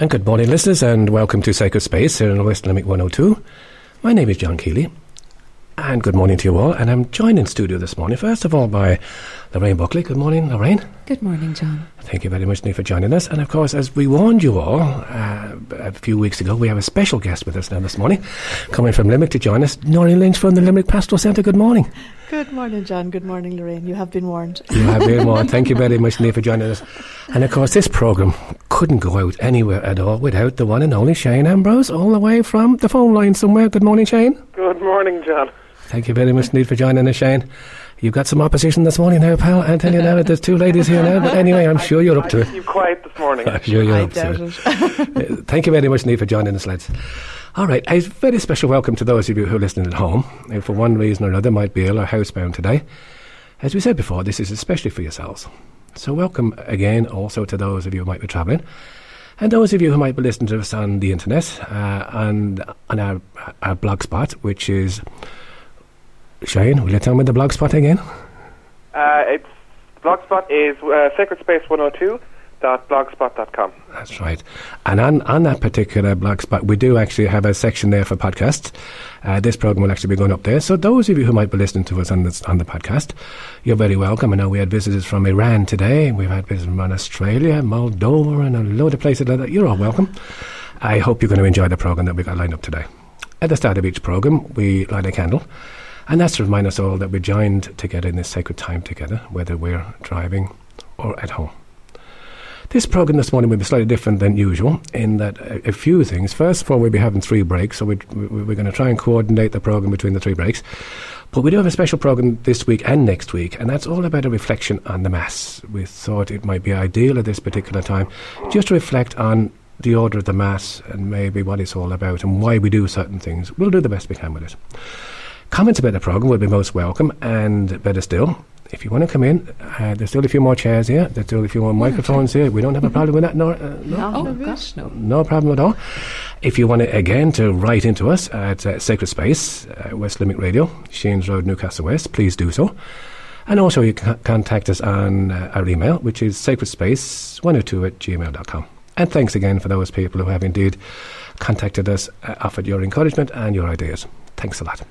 And good morning, listeners, and welcome to Sacred Space here in West Limerick 102. My name is John Keeley, and good morning to you all. And I'm joined in studio this morning, first of all, by Lorraine Buckley. Good morning, Lorraine. Good morning, John. Thank you very much, Niamh, for joining us. And of course, as we warned you all uh, a few weeks ago, we have a special guest with us now this morning, coming from Limerick to join us, Noreen Lynch from the Limerick Pastoral Centre. Good morning. Good morning, John. Good morning, Lorraine. You have been warned. You have been warned. Thank you very much, Niamh, for joining us. And of course, this programme couldn't go out anywhere at all without the one and only Shane Ambrose, all the way from the phone line somewhere. Good morning, Shane. Good morning, John. Thank you very much, Niamh, for joining us, Shane. You've got some opposition this morning now, pal. I tell you now, there's two ladies here now. But anyway, I'm sure you're up to it. You quiet this morning. I'm sure you're I up to it. it. Uh, Thank you very much, Niamh, for joining us, lads. All right, a very special welcome to those of you who are listening at home, who for one reason or another might be ill or housebound today. As we said before, this is especially for yourselves. So welcome again also to those of you who might be travelling, and those of you who might be listening to us on the internet uh, and on our, our blog spot, which is... Shane, will you tell me the blog spot again? Uh, it's blogspot is uh, sacredspace102.blogspot.com. That's right. And on, on that particular blogspot, we do actually have a section there for podcasts. Uh, this program will actually be going up there. So those of you who might be listening to us on, this, on the podcast, you're very welcome. I know we had visitors from Iran today. We've had visitors from Australia, Moldova, and a load of places like that. You're all welcome. I hope you're going to enjoy the program that we've got lined up today. At the start of each program, we light a candle. And that's to remind us all that we're joined together in this sacred time together, whether we're driving or at home. This program this morning will be slightly different than usual in that a, a few things. First of all, we'll be having three breaks, so we, we, we're going to try and coordinate the program between the three breaks. But we do have a special program this week and next week, and that's all about a reflection on the Mass. We thought it might be ideal at this particular time just to reflect on the order of the Mass and maybe what it's all about and why we do certain things. We'll do the best we can with it. Comments about the program will be most welcome, and better still, if you want to come in, uh, there's still a few more chairs here. There's still a few more microphones here. We don't have a problem with that. No, uh, no, Oh, no gosh, no. no problem at all. If you want to, again, to write into us at uh, Sacred Space, uh, West Limerick Radio, Sheens Road, Newcastle West, please do so. And also, you can contact us on uh, our email, which is sacredspace102 at gmail.com. And thanks again for those people who have indeed contacted us, uh, offered your encouragement and your ideas. Thanks a lot.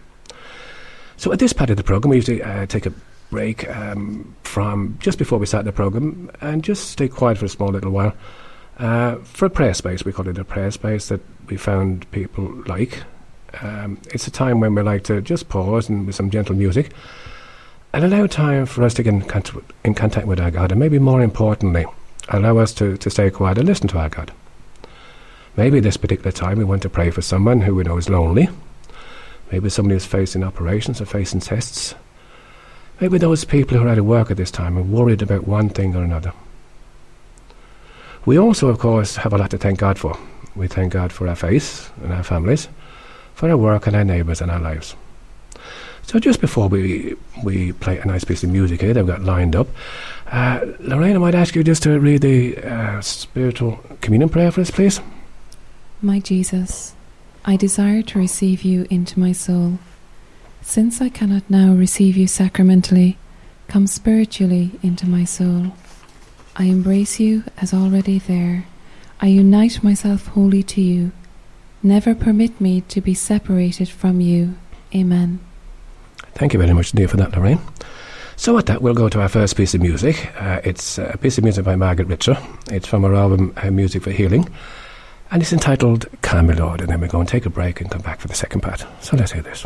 So at this part of the program, we usually uh, take a break um, from just before we start the program and just stay quiet for a small little while uh, for a prayer space. We call it a prayer space that we found people like. Um, it's a time when we like to just pause and with some gentle music and allow time for us to get in contact, in contact with our God, and maybe more importantly, allow us to, to stay quiet and listen to our God. Maybe this particular time we want to pray for someone who we know is lonely. Maybe somebody who's facing operations or facing tests. Maybe those people who are out of work at this time are worried about one thing or another. We also, of course, have a lot to thank God for. We thank God for our faith and our families, for our work and our neighbours and our lives. So just before we we play a nice piece of music here that we've got lined up, uh, Lorraine, I might ask you just to read the uh, spiritual communion prayer for us, please. My Jesus, I desire to receive you into my soul. Since I cannot now receive you sacramentally, come spiritually into my soul. I embrace you as already there. I unite myself wholly to you. Never permit me to be separated from you. Amen. Thank you very much, dear, for that, Lorraine. So with that, we'll go to our first piece of music. Uh, it's a piece of music by Margaret Rizza. It's from her album uh, Music for Healing. And it's entitled Calm Me Lord. And then we're going to take a break and come back for the second part. So let's hear this.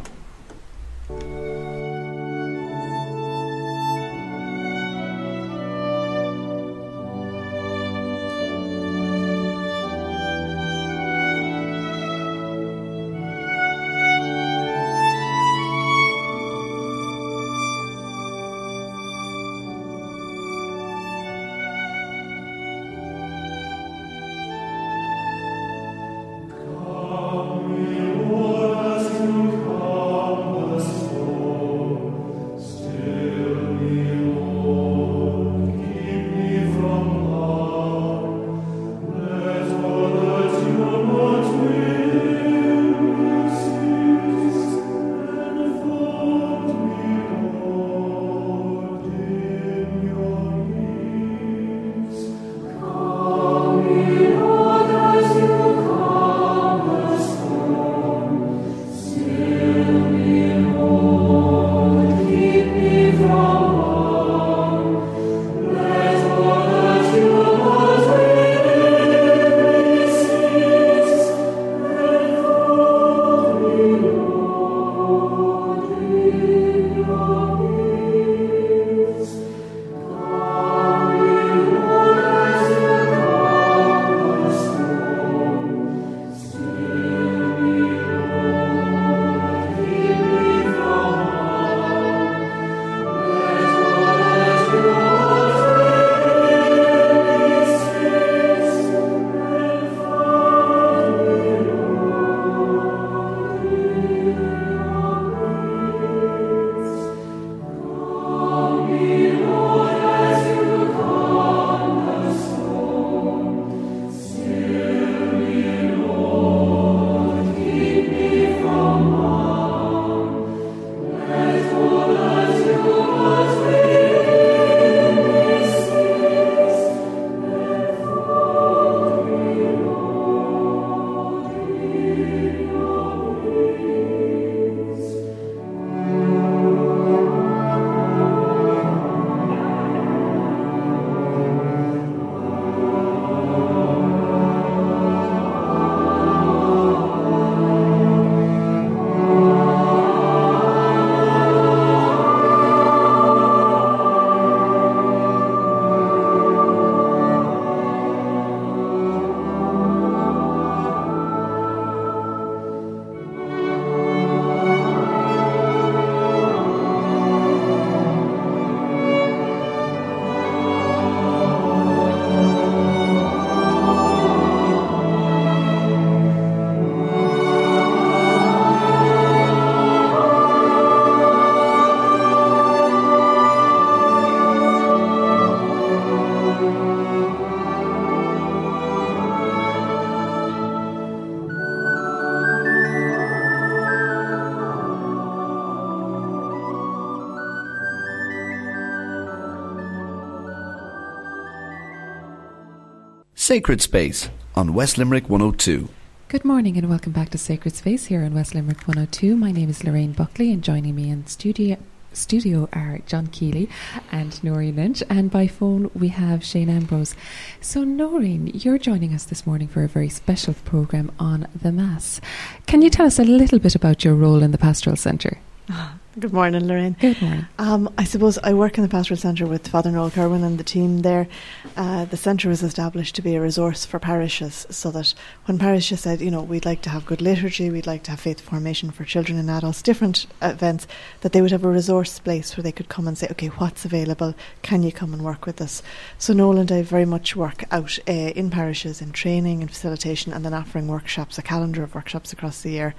Sacred Space on West Limerick 102. Good morning and welcome back to Sacred Space here on West Limerick 102. My name is Lorraine Buckley and joining me in studio studio are John Keeley and Noreen Lynch, and by phone we have Shane Ambrose. So, Noreen, you're joining us this morning for a very special programme on the Mass. Can you tell us a little bit about your role in the Pastoral Centre? Good morning, Lorraine. Good morning. Um, I suppose I work in the Pastoral Centre with Father Noel Kerwin and the team there. Uh, the centre was established to be a resource for parishes so that when parishes said, you know, we'd like to have good liturgy, we'd like to have faith formation for children and adults, different events, that they would have a resource place where they could come and say, okay, what's available? Can you come and work with us? So Noel and I very much work out uh, in parishes in training and facilitation and then offering workshops, a calendar of workshops across the year.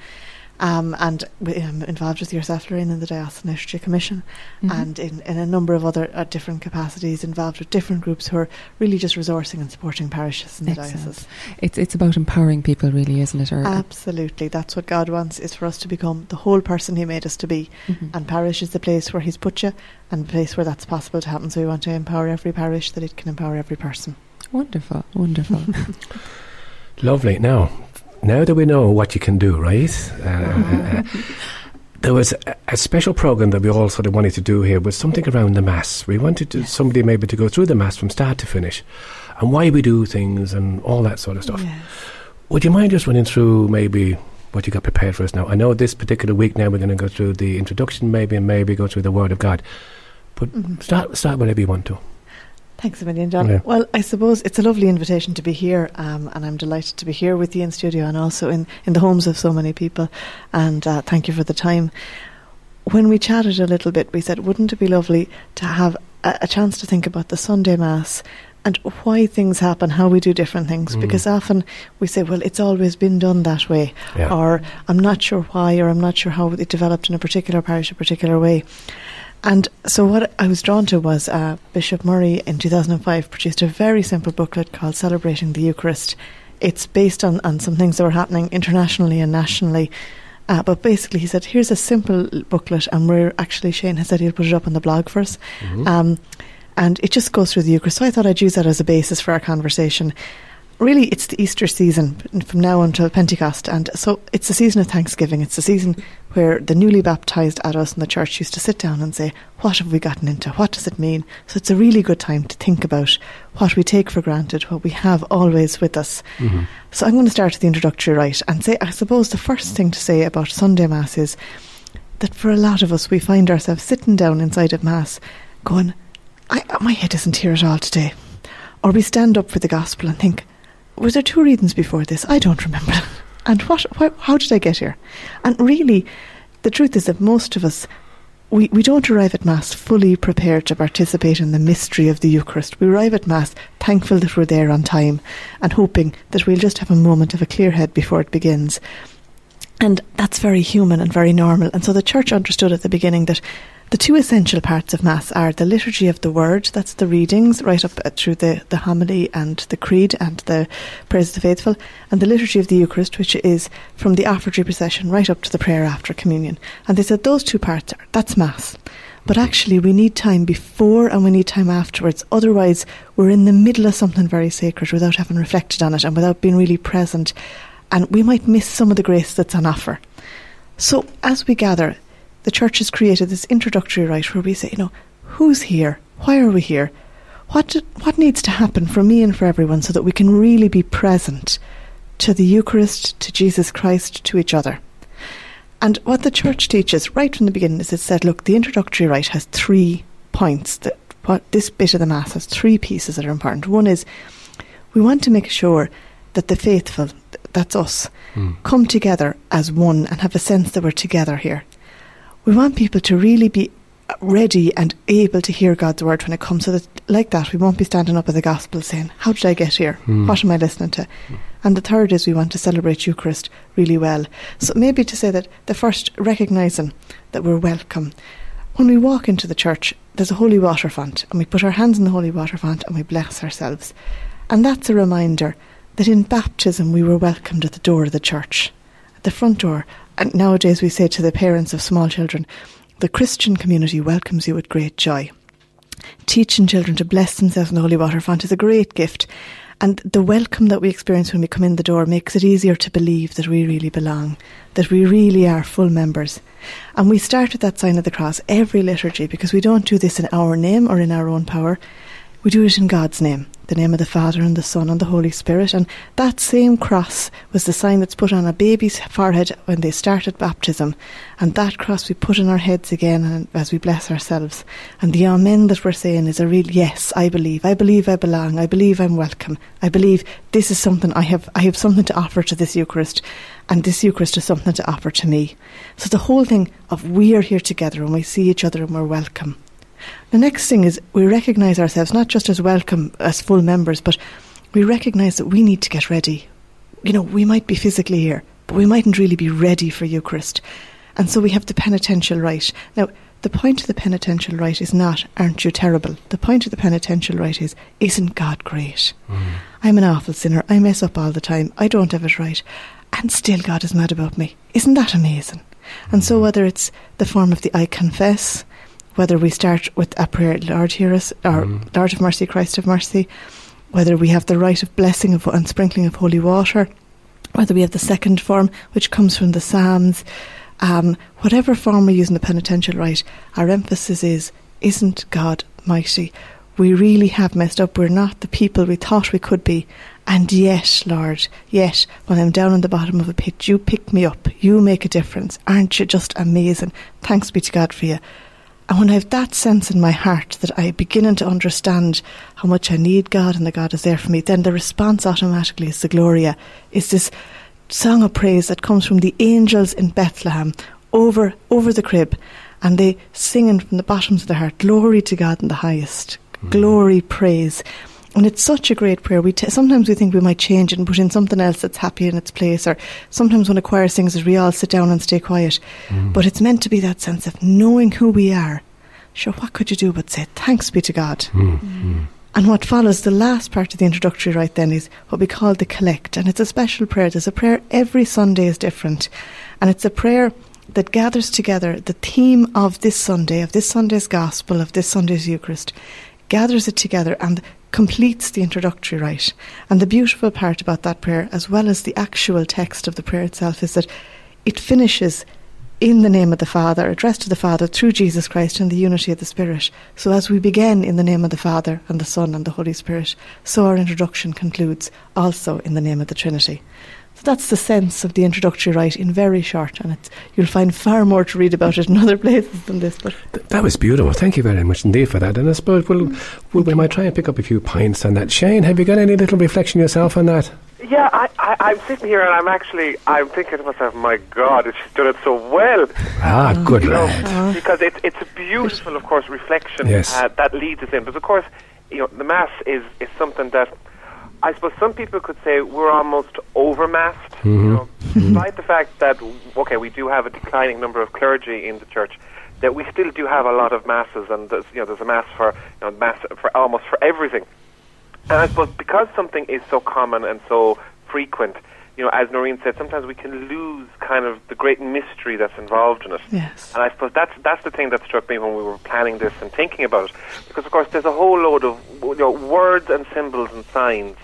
Um, and we, um, involved with yourself, Lorraine, in the Diocesan Liturgy Commission, Mhm. and in, in a number of other uh, different capacities, involved with different groups who are really just resourcing and supporting parishes in the Excellent. diocese. It's it's about empowering people, really, isn't it? Or, Absolutely, that's what God wants: is for us to become the whole person He made us to be. Mhm. And parish is the place where He's put you, and the place where that's possible to happen. So we want to empower every parish that it can empower every person. wonderful, wonderful. Lovely. Now, now that we know what you can do, right? Uh, uh, there was a, a special program that we all sort of wanted to do here was something around the mass. We wanted to, somebody maybe to go through the mass from start to finish, and why we do things and all that sort of stuff. Yes. Would you mind just running through maybe what you got prepared for us now? I know this particular week now we're going to go through the introduction, maybe, and maybe go through the Word of God. But Mhm. start start whenever you want to. Thanks a million, John. Yeah. Well, I suppose it's a lovely invitation to be here, um, and I'm delighted to be here with you in studio and also in, in the homes of so many people. And uh, thank you for the time. When we chatted a little bit, we said, wouldn't it be lovely to have a, a chance to think about the Sunday Mass and why things happen, how we do different things? Mm. Because often we say, well, it's always been done that way, Yeah. or I'm not sure why, or I'm not sure how it developed in a particular parish a particular way. And so, what I was drawn to was uh, Bishop Murray in 2005 produced a very simple booklet called Celebrating the Eucharist. It's based on, on some things that were happening internationally and nationally. Uh, but basically, he said, here's a simple booklet, and we're actually, Shane has said he'll put it up on the blog for us. Mhm. Um, and it just goes through the Eucharist. So I thought I'd use that as a basis for our conversation. Really, it's the Easter season from now until Pentecost. And so it's a season of thanksgiving. It's a season where the newly baptized adults in the church used to sit down and say, What have we gotten into? What does it mean? So it's a really good time to think about what we take for granted, what we have always with us. Mhm. So I'm going to start with the introductory rite and say, I suppose the first thing to say about Sunday Mass is that for a lot of us, we find ourselves sitting down inside of Mass going, I, my head isn't here at all today. Or we stand up for the Gospel and think, was there two readings before this? I don't remember. And what, what, how did I get here? And really, the truth is that most of us, we, we don't arrive at Mass fully prepared to participate in the mystery of the Eucharist. We arrive at Mass thankful that we're there on time and hoping that we'll just have a moment of a clear head before it begins. And that's very human and very normal. And so the church understood at the beginning that the two essential parts of Mass are the liturgy of the Word, that's the readings right up uh, through the, the homily and the creed and the prayers of the faithful, and the liturgy of the Eucharist, which is from the offertory procession right up to the prayer after communion. And they said those two parts are, that's Mass. But actually, we need time before and we need time afterwards. Otherwise, we're in the middle of something very sacred without having reflected on it and without being really present. And we might miss some of the grace that's on offer. So, as we gather, the church has created this introductory rite where we say, you know, who's here? Why are we here? What, do- what needs to happen for me and for everyone so that we can really be present to the Eucharist, to Jesus Christ, to each other? And what the church teaches right from the beginning is it said, look, the introductory rite has three points. That what this bit of the mass has three pieces that are important. One is we want to make sure that the faithful, that's us, Mm. come together as one and have a sense that we're together here. We want people to really be ready and able to hear God's word when it comes. So that, like that, we won't be standing up at the gospel saying, "How did I get here? Hmm. What am I listening to?" And the third is we want to celebrate Eucharist really well. So maybe to say that the first recognizing that we're welcome. When we walk into the church, there's a holy water font, and we put our hands in the holy water font and we bless ourselves. And that's a reminder that in baptism we were welcomed at the door of the church, at the front door. And nowadays we say to the parents of small children, the Christian community welcomes you with great joy. Teaching children to bless themselves in the holy water font is a great gift. And the welcome that we experience when we come in the door makes it easier to believe that we really belong, that we really are full members. And we start with that sign of the cross every liturgy because we don't do this in our name or in our own power. We do it in God's name, the name of the Father and the Son and the Holy Spirit. And that same cross was the sign that's put on a baby's forehead when they started baptism. And that cross we put on our heads again as we bless ourselves. And the Amen that we're saying is a real yes, I believe. I believe I belong. I believe I'm welcome. I believe this is something I have I have something to offer to this Eucharist and this Eucharist is something to offer to me. So the whole thing of we are here together and we see each other and we're welcome. The next thing is we recognise ourselves not just as welcome as full members, but we recognise that we need to get ready. You know, we might be physically here, but we mightn't really be ready for Eucharist. And so we have the penitential rite. Now, the point of the penitential rite is not, aren't you terrible? The point of the penitential rite is, isn't God great? Mm. I'm an awful sinner. I mess up all the time. I don't have it right. And still God is mad about me. Isn't that amazing? And so whether it's the form of the I confess, whether we start with a prayer, Lord, hear us, or mm. Lord of mercy, Christ of mercy, whether we have the rite of blessing of, and sprinkling of holy water, whether we have the second form, which comes from the Psalms, um, whatever form we use in the penitential rite, our emphasis is, isn't God mighty? We really have messed up. We're not the people we thought we could be. And yet, Lord, yet, when I'm down in the bottom of a pit, you pick me up. You make a difference. Aren't you just amazing? Thanks be to God for you. And when I have that sense in my heart that I begin to understand how much I need God and that God is there for me, then the response automatically is the Gloria, is this song of praise that comes from the angels in Bethlehem over over the crib, and they singing from the bottoms of their heart, "Glory to God in the highest, mm. glory, praise." And it's such a great prayer. We t- sometimes we think we might change it and put in something else that's happy in its place, or sometimes when a choir sings it, we all sit down and stay quiet. Mm. But it's meant to be that sense of knowing who we are. Sure, what could you do but say thanks be to God? Mm. Mm. And what follows the last part of the introductory rite then is what we call the collect, and it's a special prayer. There's a prayer every Sunday is different, and it's a prayer that gathers together the theme of this Sunday, of this Sunday's Gospel, of this Sunday's Eucharist, gathers it together and completes the introductory rite. And the beautiful part about that prayer, as well as the actual text of the prayer itself, is that it finishes in the name of the Father, addressed to the Father through Jesus Christ in the unity of the Spirit. So as we begin in the name of the Father and the Son and the Holy Spirit, so our introduction concludes also in the name of the Trinity that's the sense of the introductory rite in very short, and you'll find far more to read about it in other places than this. But Th- that was beautiful. Thank you very much indeed for that. And I suppose we'll, we'll we might try and pick up a few points on that. Shane, have you got any little reflection yourself on that? Yeah, I, I, I'm sitting here and I'm actually I'm thinking to myself, my God, she's done it so well. Ah, good lad. Because it's it's a beautiful, of course, reflection yes. uh, that leads us in. But of course, you know, the mass is is something that I suppose some people could say we're almost overmassed. Mm-hmm. You know, despite the fact that okay, we do have a declining number of clergy in the church, that we still do have a lot of masses, and there's, you know, there's a mass for you know, mass for almost for everything. And I suppose because something is so common and so frequent, you know, as Noreen said, sometimes we can lose kind of the great mystery that's involved in it. Yes. And I suppose that's that's the thing that struck me when we were planning this and thinking about it, because of course there's a whole load of you know, words and symbols and signs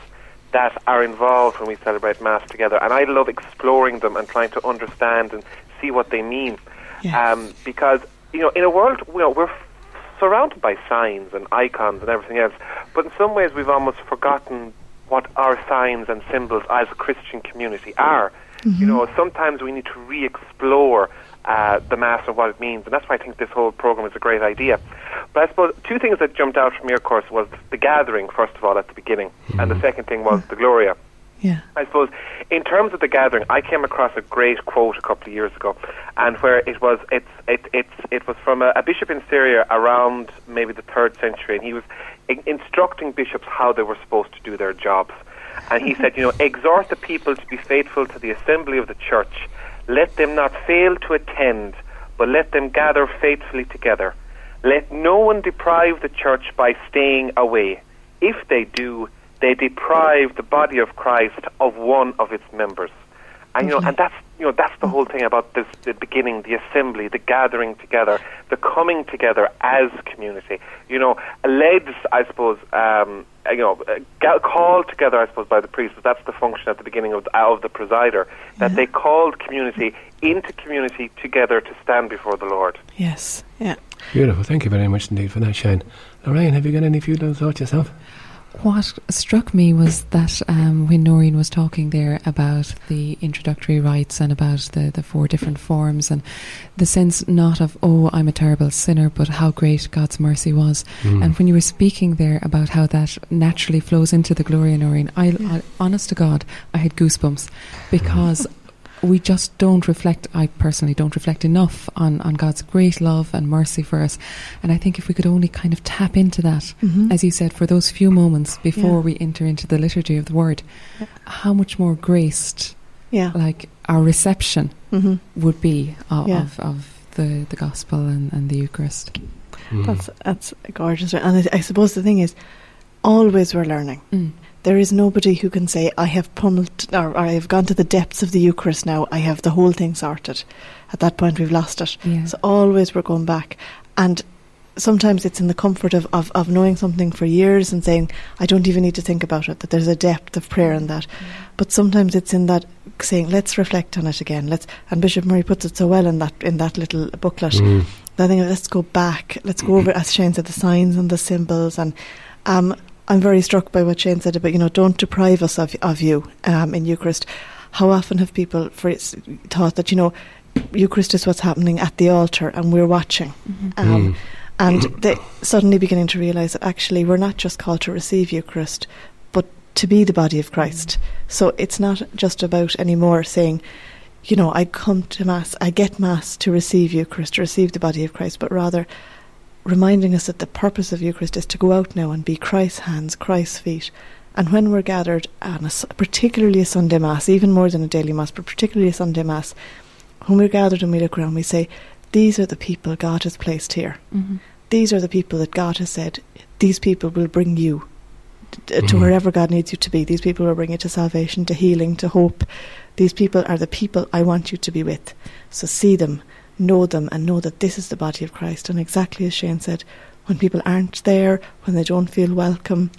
that are involved when we celebrate Mass together. And I love exploring them and trying to understand and see what they mean. Yes. Um, because, you know, in a world, you know, we're f- surrounded by signs and icons and everything else, but in some ways we've almost forgotten what our signs and symbols as a Christian community are. Mm-hmm. You know, sometimes we need to re-explore uh, the Mass and what it means. And that's why I think this whole program is a great idea. But I suppose two things that jumped out from your course was the gathering, first of all, at the beginning, mm-hmm. and the mm-hmm. second thing was the Gloria. Yeah. I suppose in terms of the gathering, I came across a great quote a couple of years ago, and where it was it's it it's it was from a, a bishop in Syria around maybe the third century, and he was in- instructing bishops how they were supposed to do their jobs, and he said, you know, exhort the people to be faithful to the assembly of the church let them not fail to attend, but let them gather faithfully together. Let no one deprive the church by staying away. If they do, they deprive the body of Christ of one of its members. And you know, and that's you know, that's the whole thing about this, the beginning, the assembly, the gathering together, the coming together as community. You know, led, I suppose, um, you know, uh, called together, I suppose, by the priests. That's the function at the beginning of the, of the presider. That they called community into community together to stand before the Lord. Yes. Yeah. Beautiful. Thank you very much indeed for that, Shane. Lorraine, have you got any few little thoughts yourself? What struck me was that um, when Noreen was talking there about the introductory rites and about the, the four different forms and the sense not of, oh, I'm a terrible sinner, but how great God's mercy was. Mm. And when you were speaking there about how that naturally flows into the Gloria Noreen, I, I, honest to God, I had goosebumps because we just don't reflect, I personally don't reflect enough on, on God's great love and mercy for us. And I think if we could only kind of tap into that, Mhm. as you said, for those few moments before Yeah. we enter into the liturgy of the Word, Yeah. how much more graced, Yeah. like our reception hmm would be of, Yeah. of, of the, the Gospel and, and the Eucharist. Mm. That's that's gorgeous, and I, I suppose the thing is, always we're learning. Mm. There is nobody who can say, I have pummeled, or, or I have gone to the depths of the Eucharist now, I have the whole thing sorted. At that point, we've lost it. Yeah. So always we're going back. And sometimes it's in the comfort of, of, of knowing something for years and saying, I don't even need to think about it, that there's a depth of prayer in that. But sometimes it's in that saying, let's reflect on it again. Let's, and Bishop Murray puts it so well in that, in that little booklet. Mm. I think let's go back. Let's go over, as Shane said, the signs and the symbols. And um, I'm very struck by what Shane said about, you know, don't deprive us of, of you um, in Eucharist. How often have people for it's thought that, you know, Eucharist is what's happening at the altar and we're watching. Mhm. Um, Mm. And they suddenly beginning to realise that actually we're not just called to receive Eucharist, but to be the body of Christ. So it's not just about anymore saying, you know, I come to Mass, I get Mass to receive Eucharist, to receive the body of Christ, but rather reminding us that the purpose of Eucharist is to go out now and be Christ's hands, Christ's feet. And when we're gathered on a, s- particularly a Sunday Mass, even more than a daily Mass, but particularly a Sunday Mass, when we're gathered and we look around, we say, These are the people God has placed here. Mhm. These are the people that God has said, These people will bring you t- to Mhm. wherever God needs you to be. These people will bring you to salvation, to healing, to hope. These people are the people I want you to be with. So see them, know them, and know that this is the body of Christ. And exactly as Shane said, when people aren't there, when they don't feel welcome,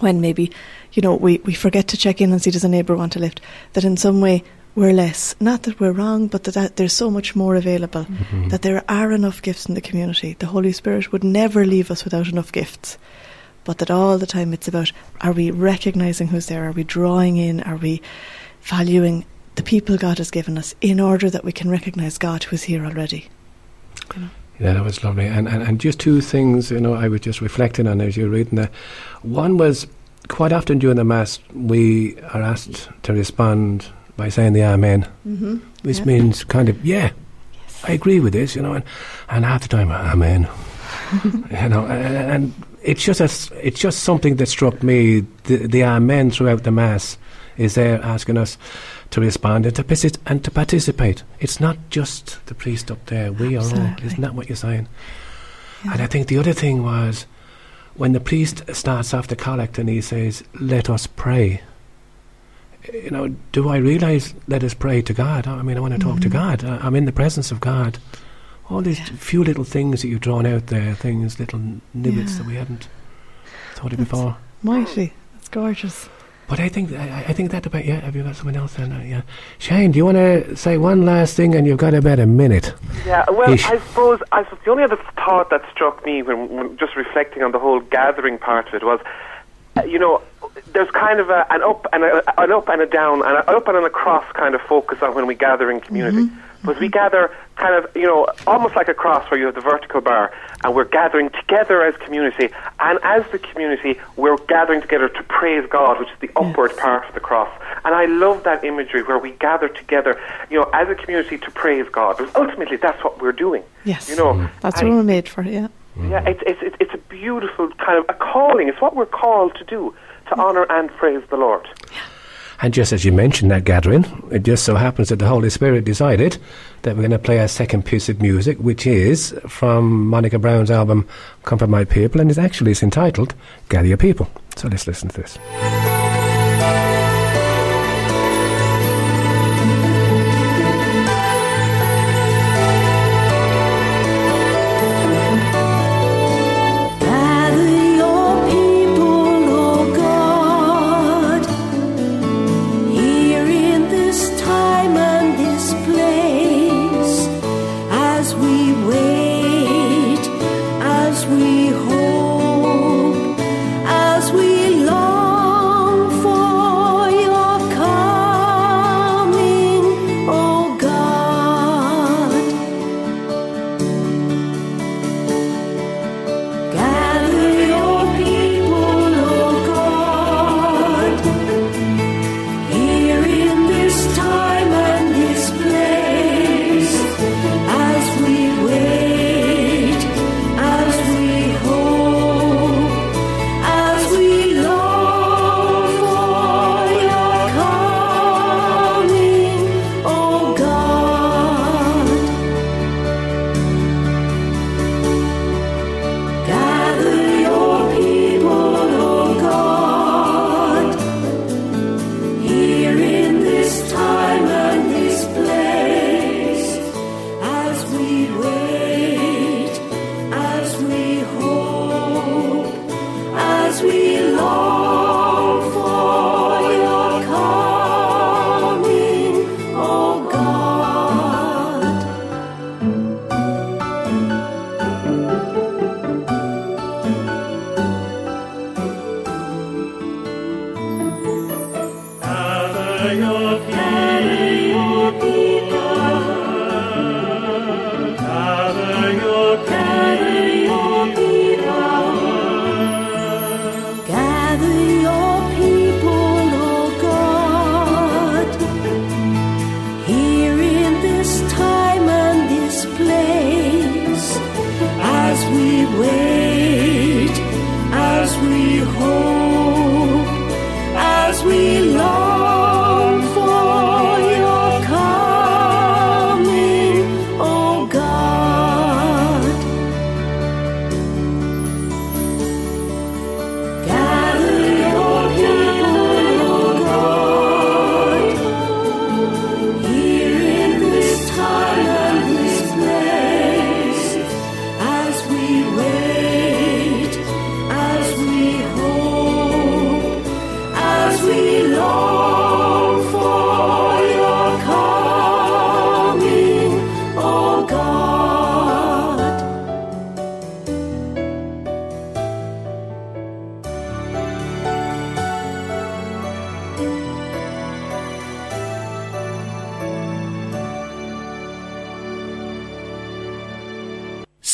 when maybe, you know, we, we forget to check in and see does a neighbour want a lift, that in some way we're less. Not that we're wrong, but that, that there's so much more available. Mhm. That there are enough gifts in the community. The Holy Spirit would never leave us without enough gifts. But that all the time it's about are we recognising who's there? Are we drawing in? Are we valuing the people God has given us in order that we can recognise God who's here already? Yeah, that was lovely. And, and and just two things, you know, I was just reflecting on as you were reading that. One was quite often during the Mass, we are asked to respond by saying the Amen. Mm-hmm. This Yeah. means kind of, yeah, I agree with this, you know, and, and half the time, Amen. you know, and, and it's just a it's just something that struck me. The, the Amen throughout the Mass is there asking us to respond and to, partic- and to participate. It's not just the priest up there; we are all. Isn't that what you're saying? Yeah. And I think the other thing was when the priest starts off the collect and he says, "Let us pray." You know, do I realise? Let us pray to God. I mean, I want to talk to. Mm-hmm. God. I- I'm in the presence of God. All these Yeah. few little things that you've drawn out there, things, little nibbits Yeah. that we hadn't thought of before. Mighty. That's gorgeous. But I think I, I think that about yeah. Have you got someone else? Then, uh, yeah, Shane, do you want to say one last thing? And you've got about a minute. Yeah, well, Ish. I suppose I suppose the only other thought that struck me when, when just reflecting on the whole gathering part of it was, uh, you know, there's kind of a, an up and a, an up and a down, and an up and an across kind of focus on when we gather in community. But we gather kind of, you know, almost like a cross where you have the vertical bar, and we're gathering together as community, and as the community, we're gathering together to praise God, which is the upward part of the cross. And I love that imagery where we gather together, you know, as a community to praise God. Because ultimately, that's what we're doing. Yes. You know, mm. That's what we're made for, yeah. yeah, it's, it's it's it's a beautiful kind of a calling. It's what we're called to do to mm. honour and praise the Lord. And just as you mentioned that gathering, it just so happens that the Holy Spirit decided that we're going to play our second piece of music, which is from Monica Brown's album Come "Comfort My People," and is actually it's entitled "Gather Your People." So let's listen to this.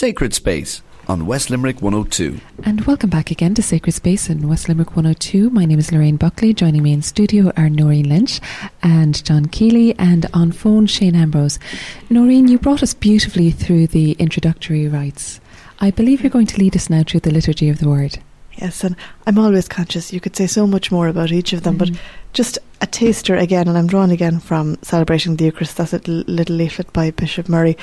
Sacred Space on West Limerick 102. And welcome back again to Sacred Space in West Limerick 102. My name is Lorraine Buckley. Joining me in studio are Noreen Lynch and John Keeley, and on phone Shane Ambrose. Noreen, you brought us beautifully through the introductory rites. I believe you're going to lead us now through the liturgy of the word. Yes, and I'm always conscious you could say so much more about each of them, mm-hmm. but just a taster again, and I'm drawn again from Celebrating the Eucharist. That's a little leaflet by Bishop Murray.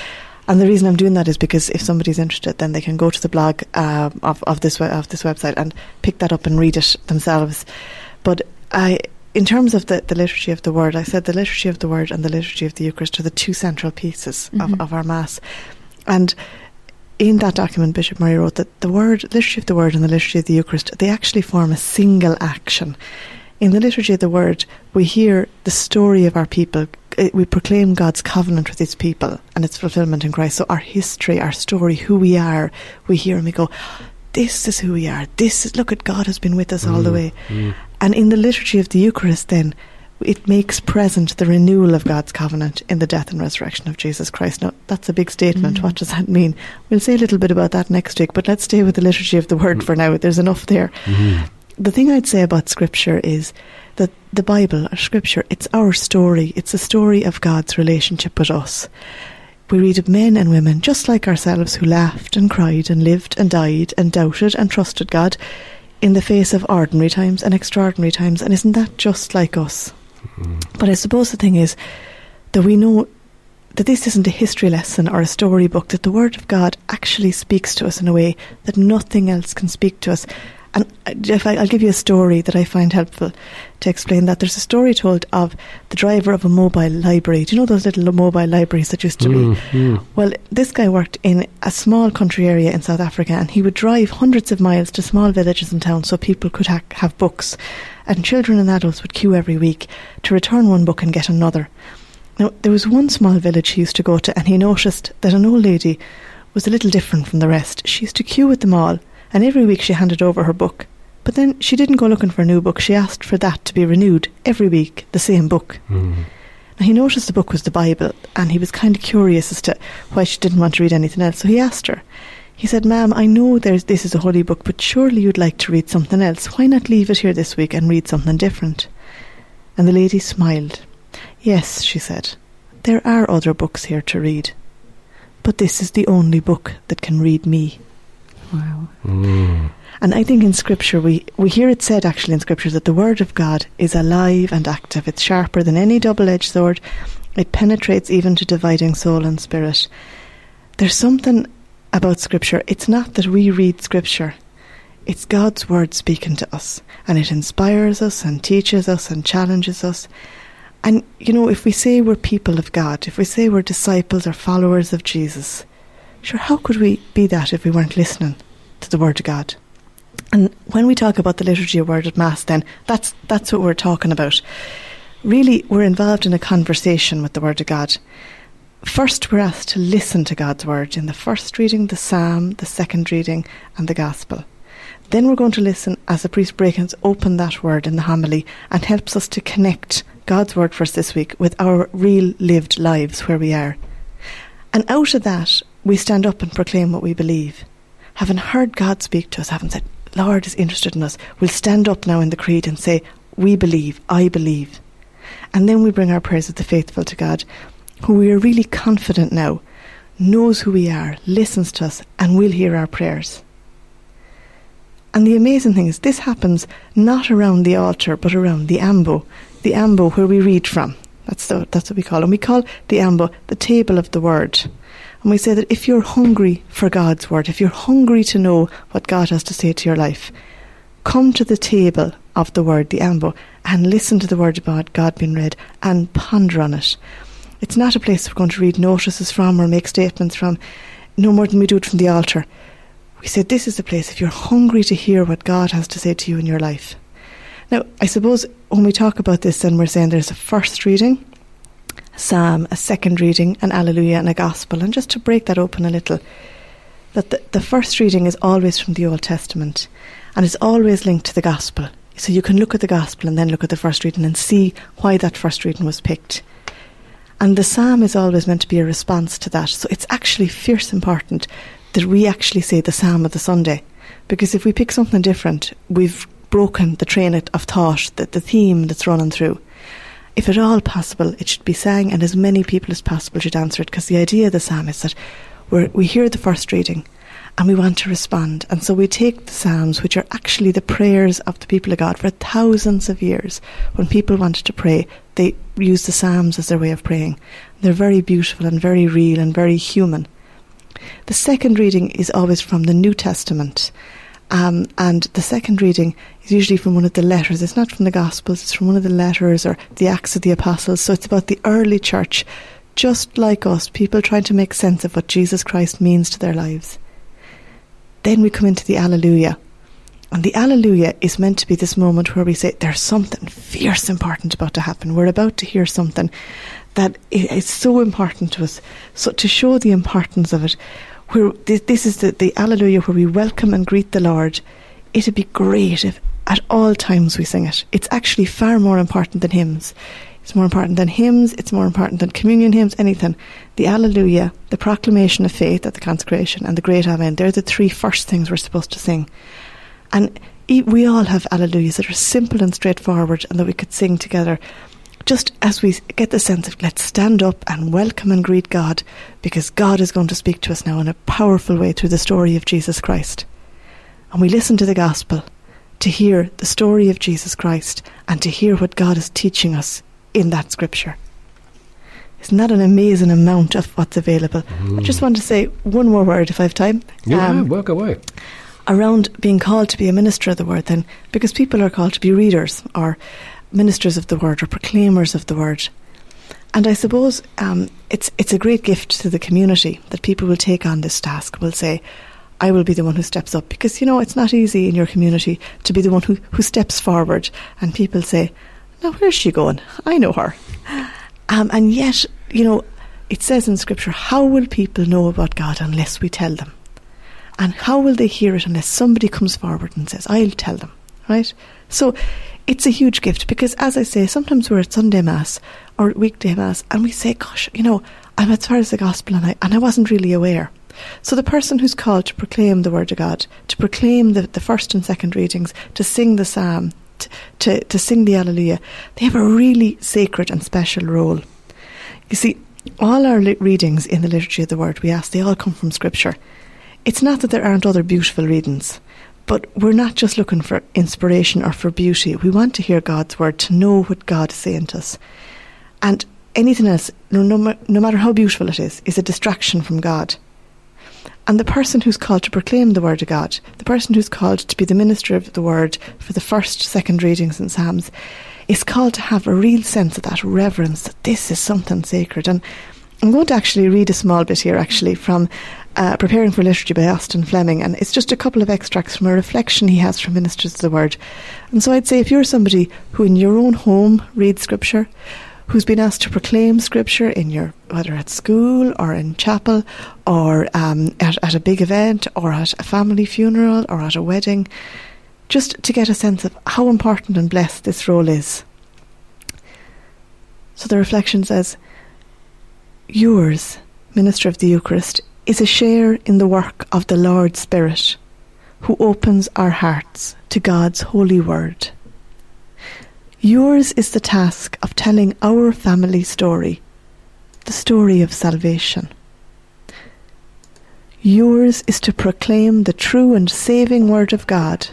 And the reason I'm doing that is because if somebody's interested, then they can go to the blog uh, of, of this of this website and pick that up and read it themselves. But I, in terms of the, the liturgy of the word, I said the liturgy of the word and the liturgy of the Eucharist are the two central pieces mm-hmm. of, of our mass, and in that document, Bishop Murray wrote that the word, liturgy of the word and the liturgy of the Eucharist, they actually form a single action. In the liturgy of the word, we hear the story of our people we proclaim God's covenant with His people and its fulfillment in Christ. So our history, our story, who we are, we hear and we go, "This is who we are. This is look at God has been with us mm, all the mm, way." Mm. And in the liturgy of the Eucharist, then it makes present the renewal of God's covenant in the death and resurrection of Jesus Christ. Now, that's a big statement. Mm. What does that mean? We'll say a little bit about that next week, but let's stay with the liturgy of the Word mm. for now. There's enough there. Mm-hmm. The thing I'd say about Scripture is that the Bible or Scripture, it's our story. It's a story of God's relationship with us. We read of men and women just like ourselves who laughed and cried and lived and died and doubted and trusted God in the face of ordinary times and extraordinary times. And isn't that just like us? Mm-hmm. But I suppose the thing is that we know that this isn't a history lesson or a storybook, that the Word of God actually speaks to us in a way that nothing else can speak to us. And Jeff, I'll give you a story that I find helpful to explain that. There's a story told of the driver of a mobile library. Do you know those little mobile libraries that used to mm, be? Mm. Well, this guy worked in a small country area in South Africa and he would drive hundreds of miles to small villages and towns so people could ha- have books. And children and adults would queue every week to return one book and get another. Now, there was one small village he used to go to and he noticed that an old lady was a little different from the rest. She used to queue with them all and every week she handed over her book. But then she didn't go looking for a new book, she asked for that to be renewed every week, the same book. Mm. Now he noticed the book was the Bible, and he was kind of curious as to why she didn't want to read anything else, so he asked her. He said, Ma'am, I know there's, this is a holy book, but surely you'd like to read something else. Why not leave it here this week and read something different? And the lady smiled. Yes, she said, there are other books here to read, but this is the only book that can read me. Wow. Mm. And I think in Scripture, we, we hear it said actually in Scripture that the Word of God is alive and active. It's sharper than any double edged sword. It penetrates even to dividing soul and spirit. There's something about Scripture. It's not that we read Scripture, it's God's Word speaking to us. And it inspires us and teaches us and challenges us. And, you know, if we say we're people of God, if we say we're disciples or followers of Jesus, Sure, how could we be that if we weren't listening to the Word of God? And when we talk about the liturgy of word at Mass, then that's that's what we're talking about. Really, we're involved in a conversation with the Word of God. First, we're asked to listen to God's Word in the first reading, the Psalm, the second reading, and the Gospel. Then we're going to listen as the priest breaks open that Word in the homily and helps us to connect God's word for us this week with our real lived lives where we are. And out of that, we stand up and proclaim what we believe. Having heard God speak to us, having said, Lord is interested in us, we'll stand up now in the creed and say, We believe, I believe. And then we bring our prayers of the faithful to God, who we are really confident now knows who we are, listens to us, and will hear our prayers. And the amazing thing is, this happens not around the altar, but around the ambo, the ambo where we read from. That's, the, that's what we call. And we call the ambo the table of the word. And we say that if you're hungry for God's word, if you're hungry to know what God has to say to your life, come to the table of the word, the ambo, and listen to the word about God being read and ponder on it. It's not a place we're going to read notices from or make statements from, no more than we do it from the altar. We say this is a place if you're hungry to hear what God has to say to you in your life. Now, I suppose when we talk about this, then we're saying there's a first reading, a psalm, a second reading, an alleluia, and a gospel. And just to break that open a little, that the, the first reading is always from the Old Testament and it's always linked to the gospel. So you can look at the gospel and then look at the first reading and see why that first reading was picked. And the psalm is always meant to be a response to that. So it's actually fierce important that we actually say the psalm of the Sunday. Because if we pick something different, we've broken the train of thought, the, the theme that's running through. If at all possible, it should be sang, and as many people as possible should answer it. Because the idea of the psalm is that we we hear the first reading, and we want to respond. And so we take the Psalms, which are actually the prayers of the people of God for thousands of years. When people wanted to pray, they used the Psalms as their way of praying. They're very beautiful and very real and very human. The second reading is always from the New Testament. Um, and the second reading is usually from one of the letters. It's not from the Gospels, it's from one of the letters or the Acts of the Apostles. So it's about the early church, just like us, people trying to make sense of what Jesus Christ means to their lives. Then we come into the Alleluia. And the Alleluia is meant to be this moment where we say, there's something fierce important about to happen. We're about to hear something that is so important to us. So to show the importance of it, where this is the, the Alleluia where we welcome and greet the Lord, it'd be great if at all times we sing it. It's actually far more important than hymns. It's more important than hymns, it's more important than communion hymns, anything. The Alleluia, the proclamation of faith at the consecration, and the Great Amen, they're the three first things we're supposed to sing. And we all have Alleluias that are simple and straightforward and that we could sing together. Just as we get the sense of let's stand up and welcome and greet God because God is going to speak to us now in a powerful way through the story of Jesus Christ. And we listen to the gospel to hear the story of Jesus Christ and to hear what God is teaching us in that scripture. Isn't that an amazing amount of what's available? Mm. I just want to say one more word if I have time. Yeah, um, work away. Around being called to be a minister of the word, then, because people are called to be readers or ministers of the word or proclaimers of the word. And I suppose um, it's it's a great gift to the community that people will take on this task. Will say, I will be the one who steps up because you know it's not easy in your community to be the one who, who steps forward. And people say, now, where's she going? I know her. Um, and yet, you know, it says in Scripture, how will people know about God unless we tell them? And how will they hear it unless somebody comes forward and says, I'll tell them, right? So it's a huge gift because, as I say, sometimes we're at Sunday Mass or weekday Mass and we say, gosh, you know, I'm as far as the gospel and I, and I wasn't really aware. So the person who's called to proclaim the Word of God, to proclaim the, the first and second readings, to sing the psalm, to, to sing the Alleluia, they have a really sacred and special role. You see, all our li- readings in the liturgy of the Word, we ask, they all come from Scripture. It's not that there aren't other beautiful readings, but we're not just looking for inspiration or for beauty. We want to hear God's Word, to know what God is saying to us. And anything else, no, no, no matter how beautiful it is, is a distraction from God. And the person who's called to proclaim the Word of God, the person who's called to be the minister of the Word for the first, second readings and Psalms, is called to have a real sense of that reverence that this is something sacred. And I'm going to actually read a small bit here, actually, from uh, Preparing for Liturgy by Austin Fleming, and it's just a couple of extracts from a reflection he has from Ministers of the Word. And so I'd say if you're somebody who in your own home reads Scripture, who's been asked to proclaim scripture in your whether at school or in chapel or um, at, at a big event or at a family funeral or at a wedding, just to get a sense of how important and blessed this role is. So the reflection says, Yours, Minister of the Eucharist, is a share in the work of the Lord Spirit, who opens our hearts to God's holy word. Yours is the task of telling our family story, the story of salvation. Yours is to proclaim the true and saving word of God.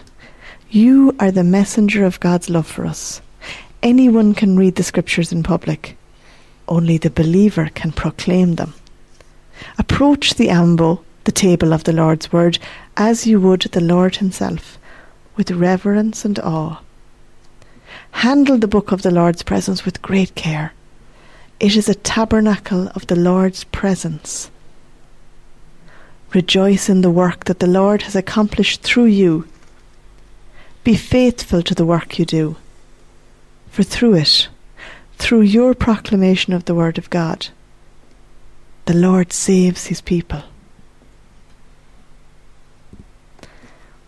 You are the messenger of God's love for us. Anyone can read the scriptures in public. Only the believer can proclaim them. Approach the ambo, the table of the Lord's word, as you would the Lord himself, with reverence and awe. Handle the book of the Lord's presence with great care. It is a tabernacle of the Lord's presence. Rejoice in the work that the Lord has accomplished through you. Be faithful to the work you do, for through it, through your proclamation of the Word of God, the Lord saves his people.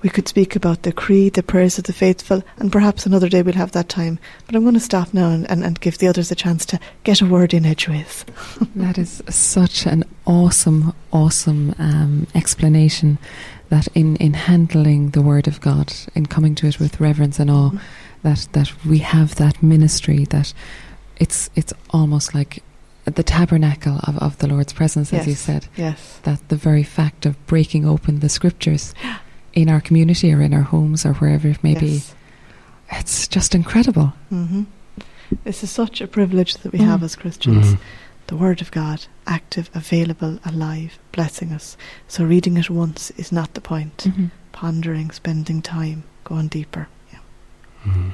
We could speak about the creed, the prayers of the faithful, and perhaps another day we'll have that time. But I'm going to stop now and, and, and give the others a chance to get a word in edgeways. that is such an awesome, awesome um, explanation that in, in handling the Word of God, in coming to it with reverence and awe, mm-hmm. that, that we have that ministry, that it's, it's almost like the tabernacle of, of the Lord's presence, yes. as you said. Yes. That the very fact of breaking open the scriptures in our community or in our homes or wherever it may yes. be. It's just incredible. Mm-hmm. This is such a privilege that we mm. have as Christians. Mm. The Word of God, active, available, alive, blessing us. So reading it once is not the point. Mm-hmm. Pondering, spending time, going deeper. Yeah. Mm.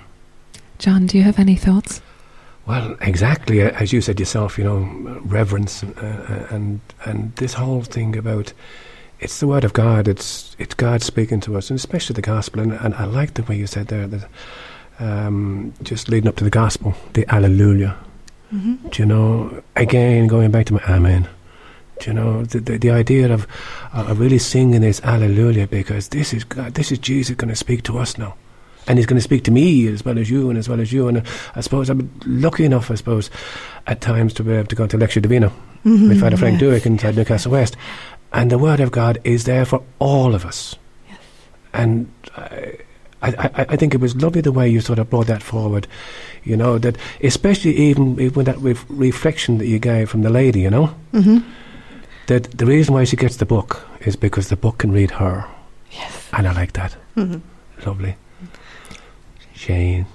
John, do you have any thoughts? Well, exactly as you said yourself, you know, reverence uh, and and this whole thing about it's the word of God. It's it's God speaking to us, and especially the gospel. And, and I like the way you said there that um, just leading up to the gospel, the Alleluia. Mm-hmm. Do you know? Again, going back to my Amen. Do you know the the, the idea of uh, really singing this Alleluia because this is God, this is Jesus going to speak to us now. And he's going to speak to me as well as you, and as well as you. And uh, I suppose I'm lucky enough, I suppose, at times to be able to go to Lectio Divina mm-hmm. with Father Frank yes. Duick inside Newcastle West. And the Word of God is there for all of us. Yes. And I, I, I, think it was lovely the way you sort of brought that forward. You know, that especially even, even with that ref- reflection that you gave from the lady, you know, mm-hmm. that the reason why she gets the book is because the book can read her. Yes. And I like that. Mm-hmm. Lovely. Shane.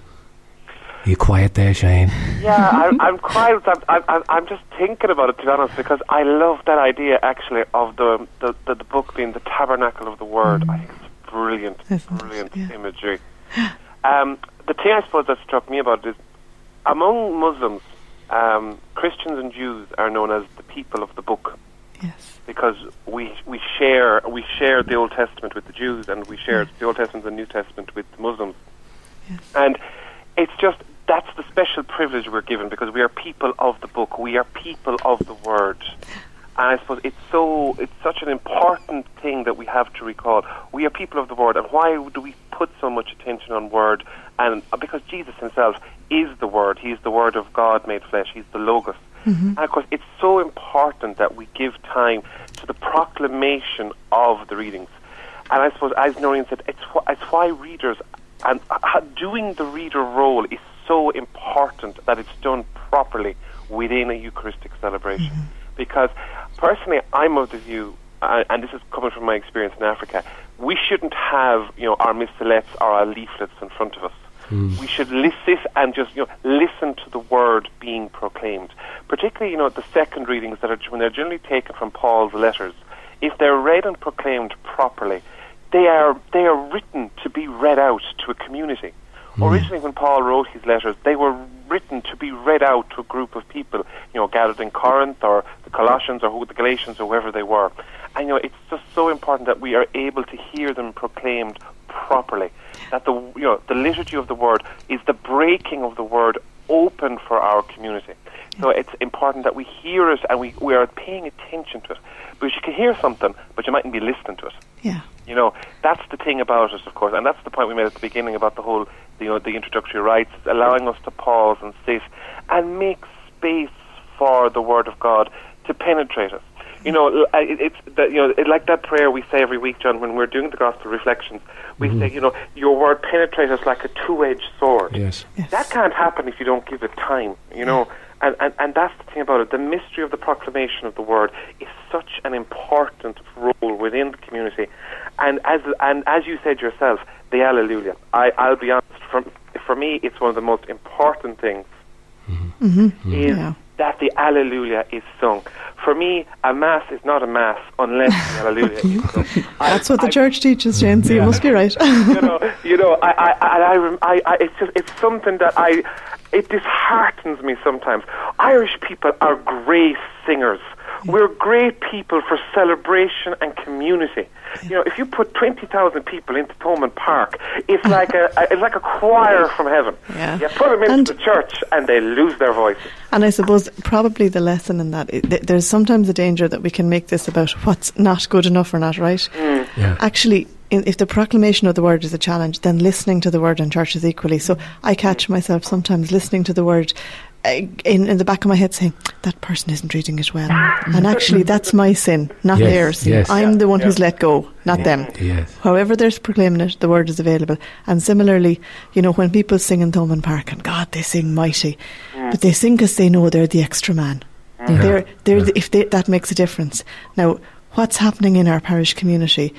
Are you quiet there, Shane? Yeah, I'm, I'm quiet. I'm, I'm, I'm just thinking about it to be honest, because I love that idea actually of the the, the, the book being the tabernacle of the Word. Mm. I think it's brilliant, Isn't it? brilliant Yeah. imagery. Um, the thing I suppose that struck me about it is, among Muslims, um, Christians and Jews are known as the people of the book Yes. because we we share we share the Old Testament with the Jews and we share Mm. the Old Testament and the New Testament with the Muslims. Yes. And it's just that's the special privilege we're given because we are people of the book. We are people of the word. And I suppose it's so it's such an important thing that we have to recall. We are people of the word, and why do we put so much attention on word? And uh, because Jesus Himself is the word. He's the word of God made flesh. He's the logos. Mm-hmm. And of course, it's so important that we give time to the proclamation of the readings. And I suppose, as Noreen said, it's, wh- it's why readers and doing the reader role is so important that it's done properly within a Eucharistic celebration. Mm-hmm. Because personally, I'm of the view, uh, and this is coming from my experience in Africa, we shouldn't have you know our missalettes or our leaflets in front of us. We should listen and just you know listen to the word being proclaimed. Particularly, you know, the second readings that are when they're generally taken from Paul's letters. If they're read and proclaimed properly, they are they are written to be read out to a community. Originally, hmm. when Paul wrote his letters, they were written to be read out to a group of people, you know, gathered in Corinth or the Colossians or who, the Galatians or whoever they were. And you know, it's just so important that we are able to hear them proclaimed properly. That the you know the liturgy of the word is the breaking of the word open for our community. So it's important that we hear it and we, we are paying attention to it. Because you can hear something, but you mightn't be listening to it. Yeah. You know, that's the thing about it, of course, and that's the point we made at the beginning about the whole, you know, the introductory rites, allowing us to pause and sit and make space for the Word of God to penetrate us. You know, l- it- it's that, you know, it, like that prayer we say every week, John, when we're doing the gospel reflections. We mm-hmm. say, you know, your word penetrates us like a two-edged sword. Yes. Yes. That can't happen if you don't give it time, you know. And, and, and that's the thing about it. The mystery of the proclamation of the word is such an important role within the community. And as, and as you said yourself, the Alleluia. I, I'll be honest, for, for me, it's one of the most important things Mm-hmm. is Yeah. that the Alleluia is sung. For me, a Mass is not a Mass unless the Alleluia is sung. I- That's what the I- church teaches, Jane, so you must be right. you know, you know, I, I, I, I, I, I it's just, it's something that I, it disheartens me sometimes. Irish people are great singers. We're great people for celebration and community. You know, if you put twenty thousand people into Thomond Park, it's like a, a it's like a choir from heaven. Yeah. You put them into And- the church, and they lose their voice. And I suppose probably the lesson in that, th- there's sometimes a danger that we can make this about what's not good enough or not right. Mm. Yeah. Actually, in, if the proclamation of the word is a challenge, then listening to the word in church is equally. So I catch myself sometimes listening to the word uh, in, in the back of my head saying, that person isn't reading it well. and actually, that's my sin, not Yes, theirs. yes. I'm the one Yeah. who's let go, not them. Yes. However, they're proclaiming it, the word is available. And similarly, you know, when people sing in Thomond Park, and God, they sing mighty, but they sing because they know they're the extra man. Yeah. They're, they're Yeah. the, if they, that makes a difference. Now, what's happening in our parish community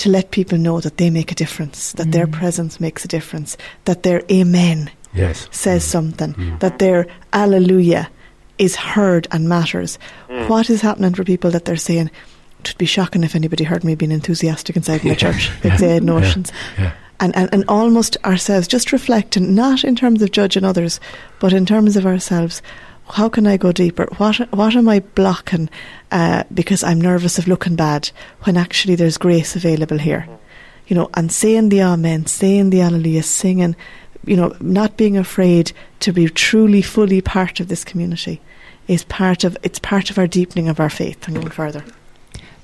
to let people know that they make a difference, that their mm. presence makes a difference, that their amen Yes. says mm. something, mm. that their alleluia is heard and matters. What is happening for people that they're saying, it would be shocking if anybody heard me being enthusiastic inside my church. They'd say had notions. Yeah. And, and, and almost ourselves, just reflecting, not in terms of judging others, but in terms of ourselves. How can I go deeper? What what am I blocking uh, because I'm nervous of looking bad when actually there's grace available here? You know, and saying the Amen, saying the Alleluia, singing, you know, not being afraid to be truly, fully part of this community is part of it's part of our deepening of our faith and going further.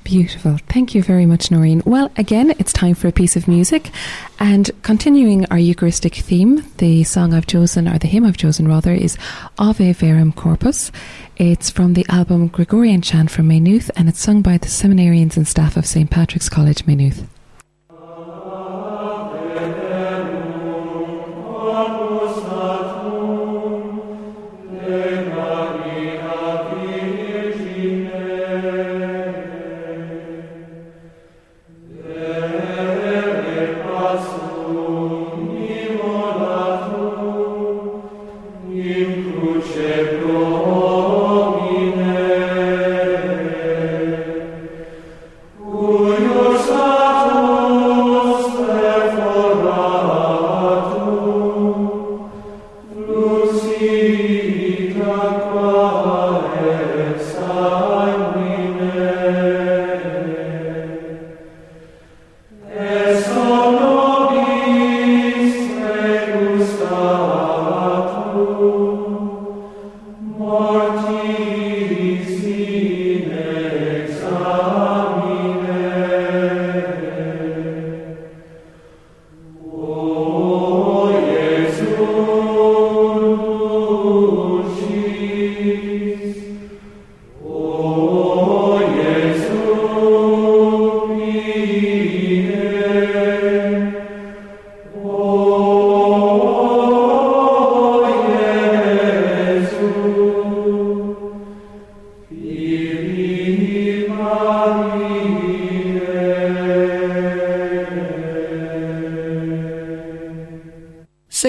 Beautiful. Thank you very much, Noreen. Well, again, it's time for a piece of music. And continuing our Eucharistic theme, the song I've chosen, or the hymn I've chosen rather, is Ave Verum Corpus. It's from the album Gregorian Chant from Maynooth, and it's sung by the seminarians and staff of St. Patrick's College, Maynooth.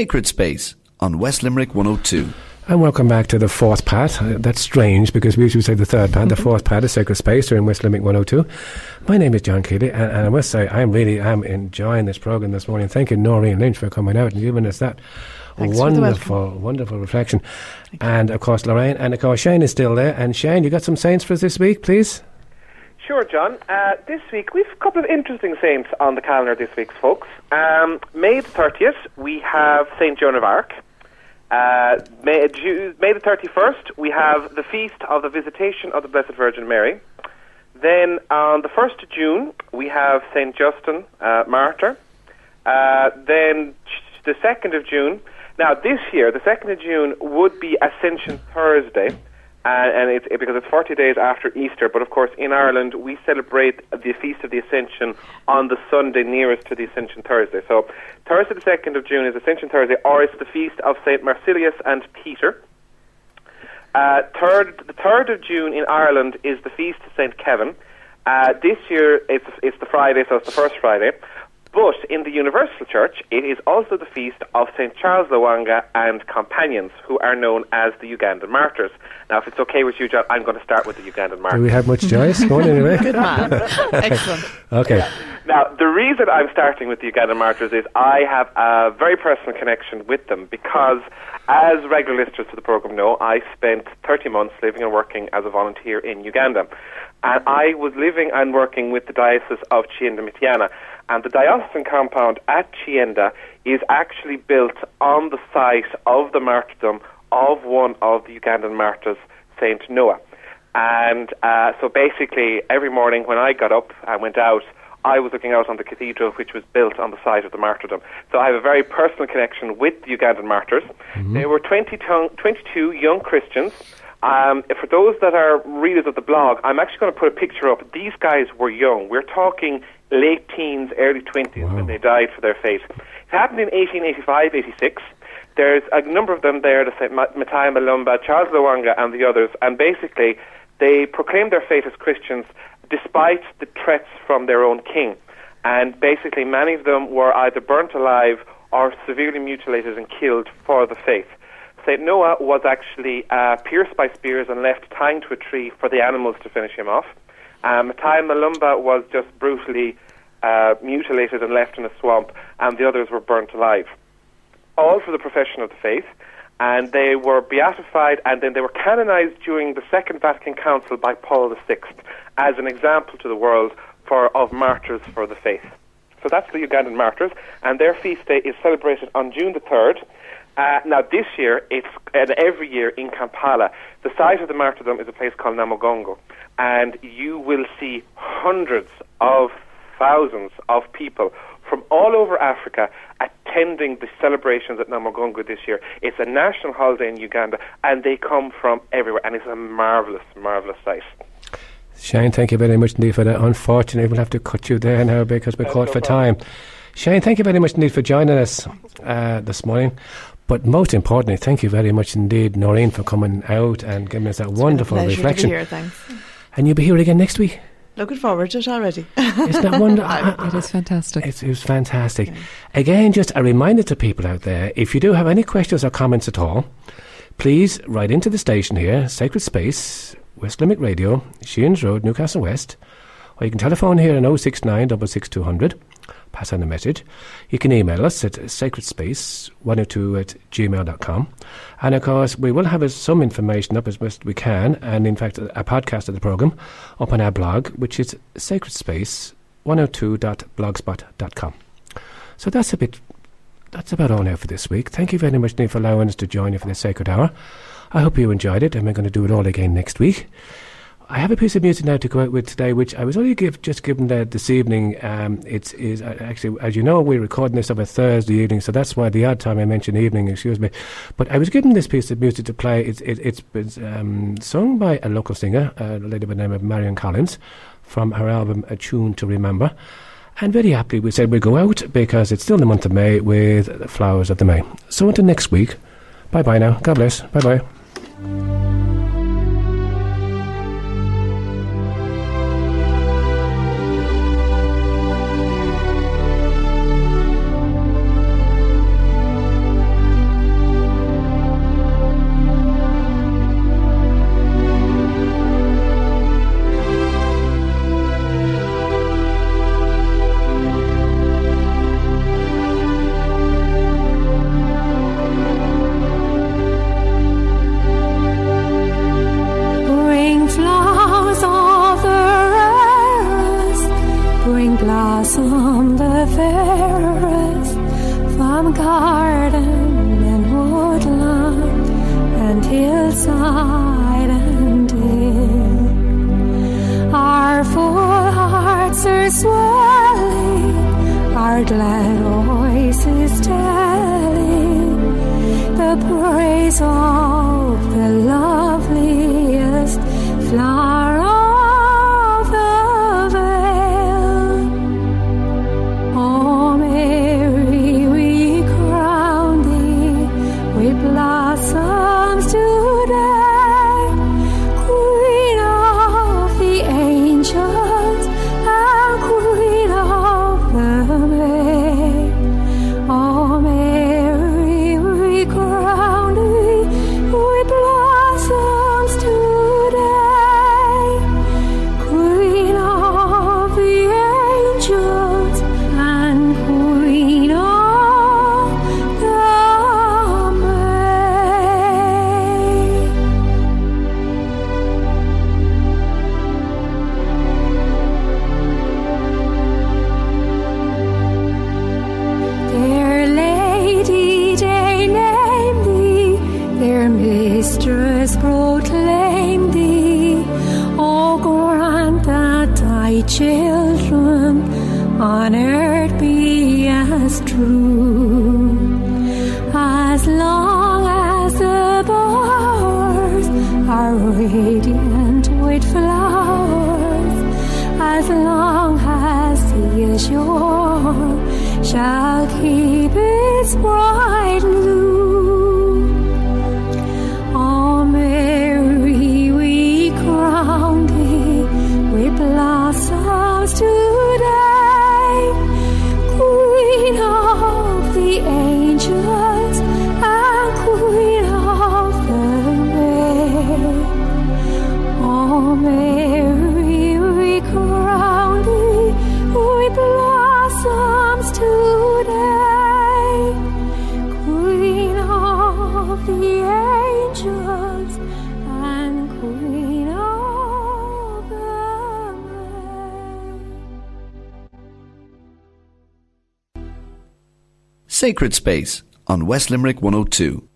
Sacred Space on West Limerick 102. And welcome back to the fourth part. Uh, that's strange because we usually say the third part. The fourth part is Sacred Space here in West Limerick 102. My name is John Keeley, and, and I must say I'm really am enjoying this program this morning. Thank you, Noreen Lynch, for coming out and giving us that Thanks wonderful, wonderful reflection. And of course, Lorraine, and of course, Shane is still there. And Shane, you got some saints for us this week, please? Sure, John. Uh, this week we've a couple of interesting saints on the calendar this week, folks. Um, May the 30th, we have Saint Joan of Arc. Uh, May, May the 31st, we have the feast of the Visitation of the Blessed Virgin Mary. Then on the 1st of June, we have Saint Justin, uh, martyr. Uh, then the 2nd of June. Now, this year, the 2nd of June would be Ascension Thursday. And it's it, because it's 40 days after Easter. But of course, in Ireland, we celebrate the Feast of the Ascension on the Sunday nearest to the Ascension Thursday. So, Thursday the 2nd of June is Ascension Thursday, or it's the Feast of St. Marcellinus and Peter. Uh, third, the 3rd of June in Ireland is the Feast of St. Kevin. Uh, this year, it's, it's the Friday, so it's the first Friday. But in the Universal Church, it is also the feast of St. Charles Lwanga and companions, who are known as the Ugandan martyrs. Now, if it's okay with you, John, I'm going to start with the Ugandan martyrs. Do we have much choice? Go on anyway. Good man. Excellent. Okay. Now, the reason I'm starting with the Ugandan martyrs is I have a very personal connection with them because, as regular listeners to the program know, I spent 30 months living and working as a volunteer in Uganda. And I was living and working with the Diocese of Kiyinda Mityana. And the diocesan compound at Kiyinda is actually built on the site of the martyrdom of one of the Ugandan martyrs, Saint Noah. And uh, so basically, every morning when I got up and went out, I was looking out on the cathedral, which was built on the site of the martyrdom. So I have a very personal connection with the Ugandan martyrs. They were 20 ton- 22 young Christians. Um, for those that are readers of the blog, I'm actually going to put a picture up. These guys were young. We're talking late teens, early 20s when they died for their faith. It happened in 1885, 86. There's a number of them there, the St. Ma- Matai Malumba, Charles Lwanga, and the others, and basically they proclaimed their faith as Christians despite the threats from their own king. And basically, many of them were either burnt alive or severely mutilated and killed for the faith. St. Noah was actually uh, pierced by spears and left tied to a tree for the animals to finish him off. Um, Malumba was just brutally uh, mutilated and left in a swamp, and the others were burnt alive. All for the profession of the faith, and they were beatified and then they were canonized during the Second Vatican Council by Paul VI as an example to the world for of martyrs for the faith. So that's the Ugandan martyrs, and their feast day is celebrated on June the 3rd. Uh, now, this year, it's and every year in Kampala. The site of the martyrdom is a place called Namugongo, and you will see hundreds of thousands of people from all over Africa attending the celebrations at Namugongo this year. It's a national holiday in Uganda, and they come from everywhere, and it's a marvelous, marvelous sight. Shane, thank you very much indeed for that. Unfortunately, we'll have to cut you there now because we're That's caught no for problem. time. Shane, thank you very much indeed for joining us uh, this morning. But most importantly, thank you very much indeed, Noreen, for coming out and giving us that wonderful It's been a pleasure reflection. To be here, thanks. And you'll be here again next week. Looking forward to it already. Isn't that wonderful? It is fantastic. It's, it was fantastic. Again, just a reminder to people out there if you do have any questions or comments at all, please write into the station here, Sacred Space, West Limerick Radio, Sheehan's Road, Newcastle West, or you can telephone here on 069 66200, pass on a message. You can email us at sacredspace102 at gmail.com. And of course, we will have uh, some information up as best we can, and in fact, a, podcast of the programme up on our blog, which is sacredspace102.blogspot.com. So that's a bit. That's about all now for this week. Thank you very much, Neil, for allowing us to join you for this sacred hour. I hope you enjoyed it, and we're going to do it all again next week. I have a piece of music now to go out with today, which I was only give, just given that this evening. Um, it's uh, actually, as you know, we're recording this on a Thursday evening, so that's why the odd time I mention evening. Excuse me, but I was given this piece of music to play. It's it, it's it's um, sung by a local singer, a lady by the name of Marion Collins, from her album A Tune to Remember. And very happily, we said we'd go out because it's still the month of May with the flowers of the May. So until next week, bye bye now. God bless. Bye bye. Sacred Space on West Limerick 102.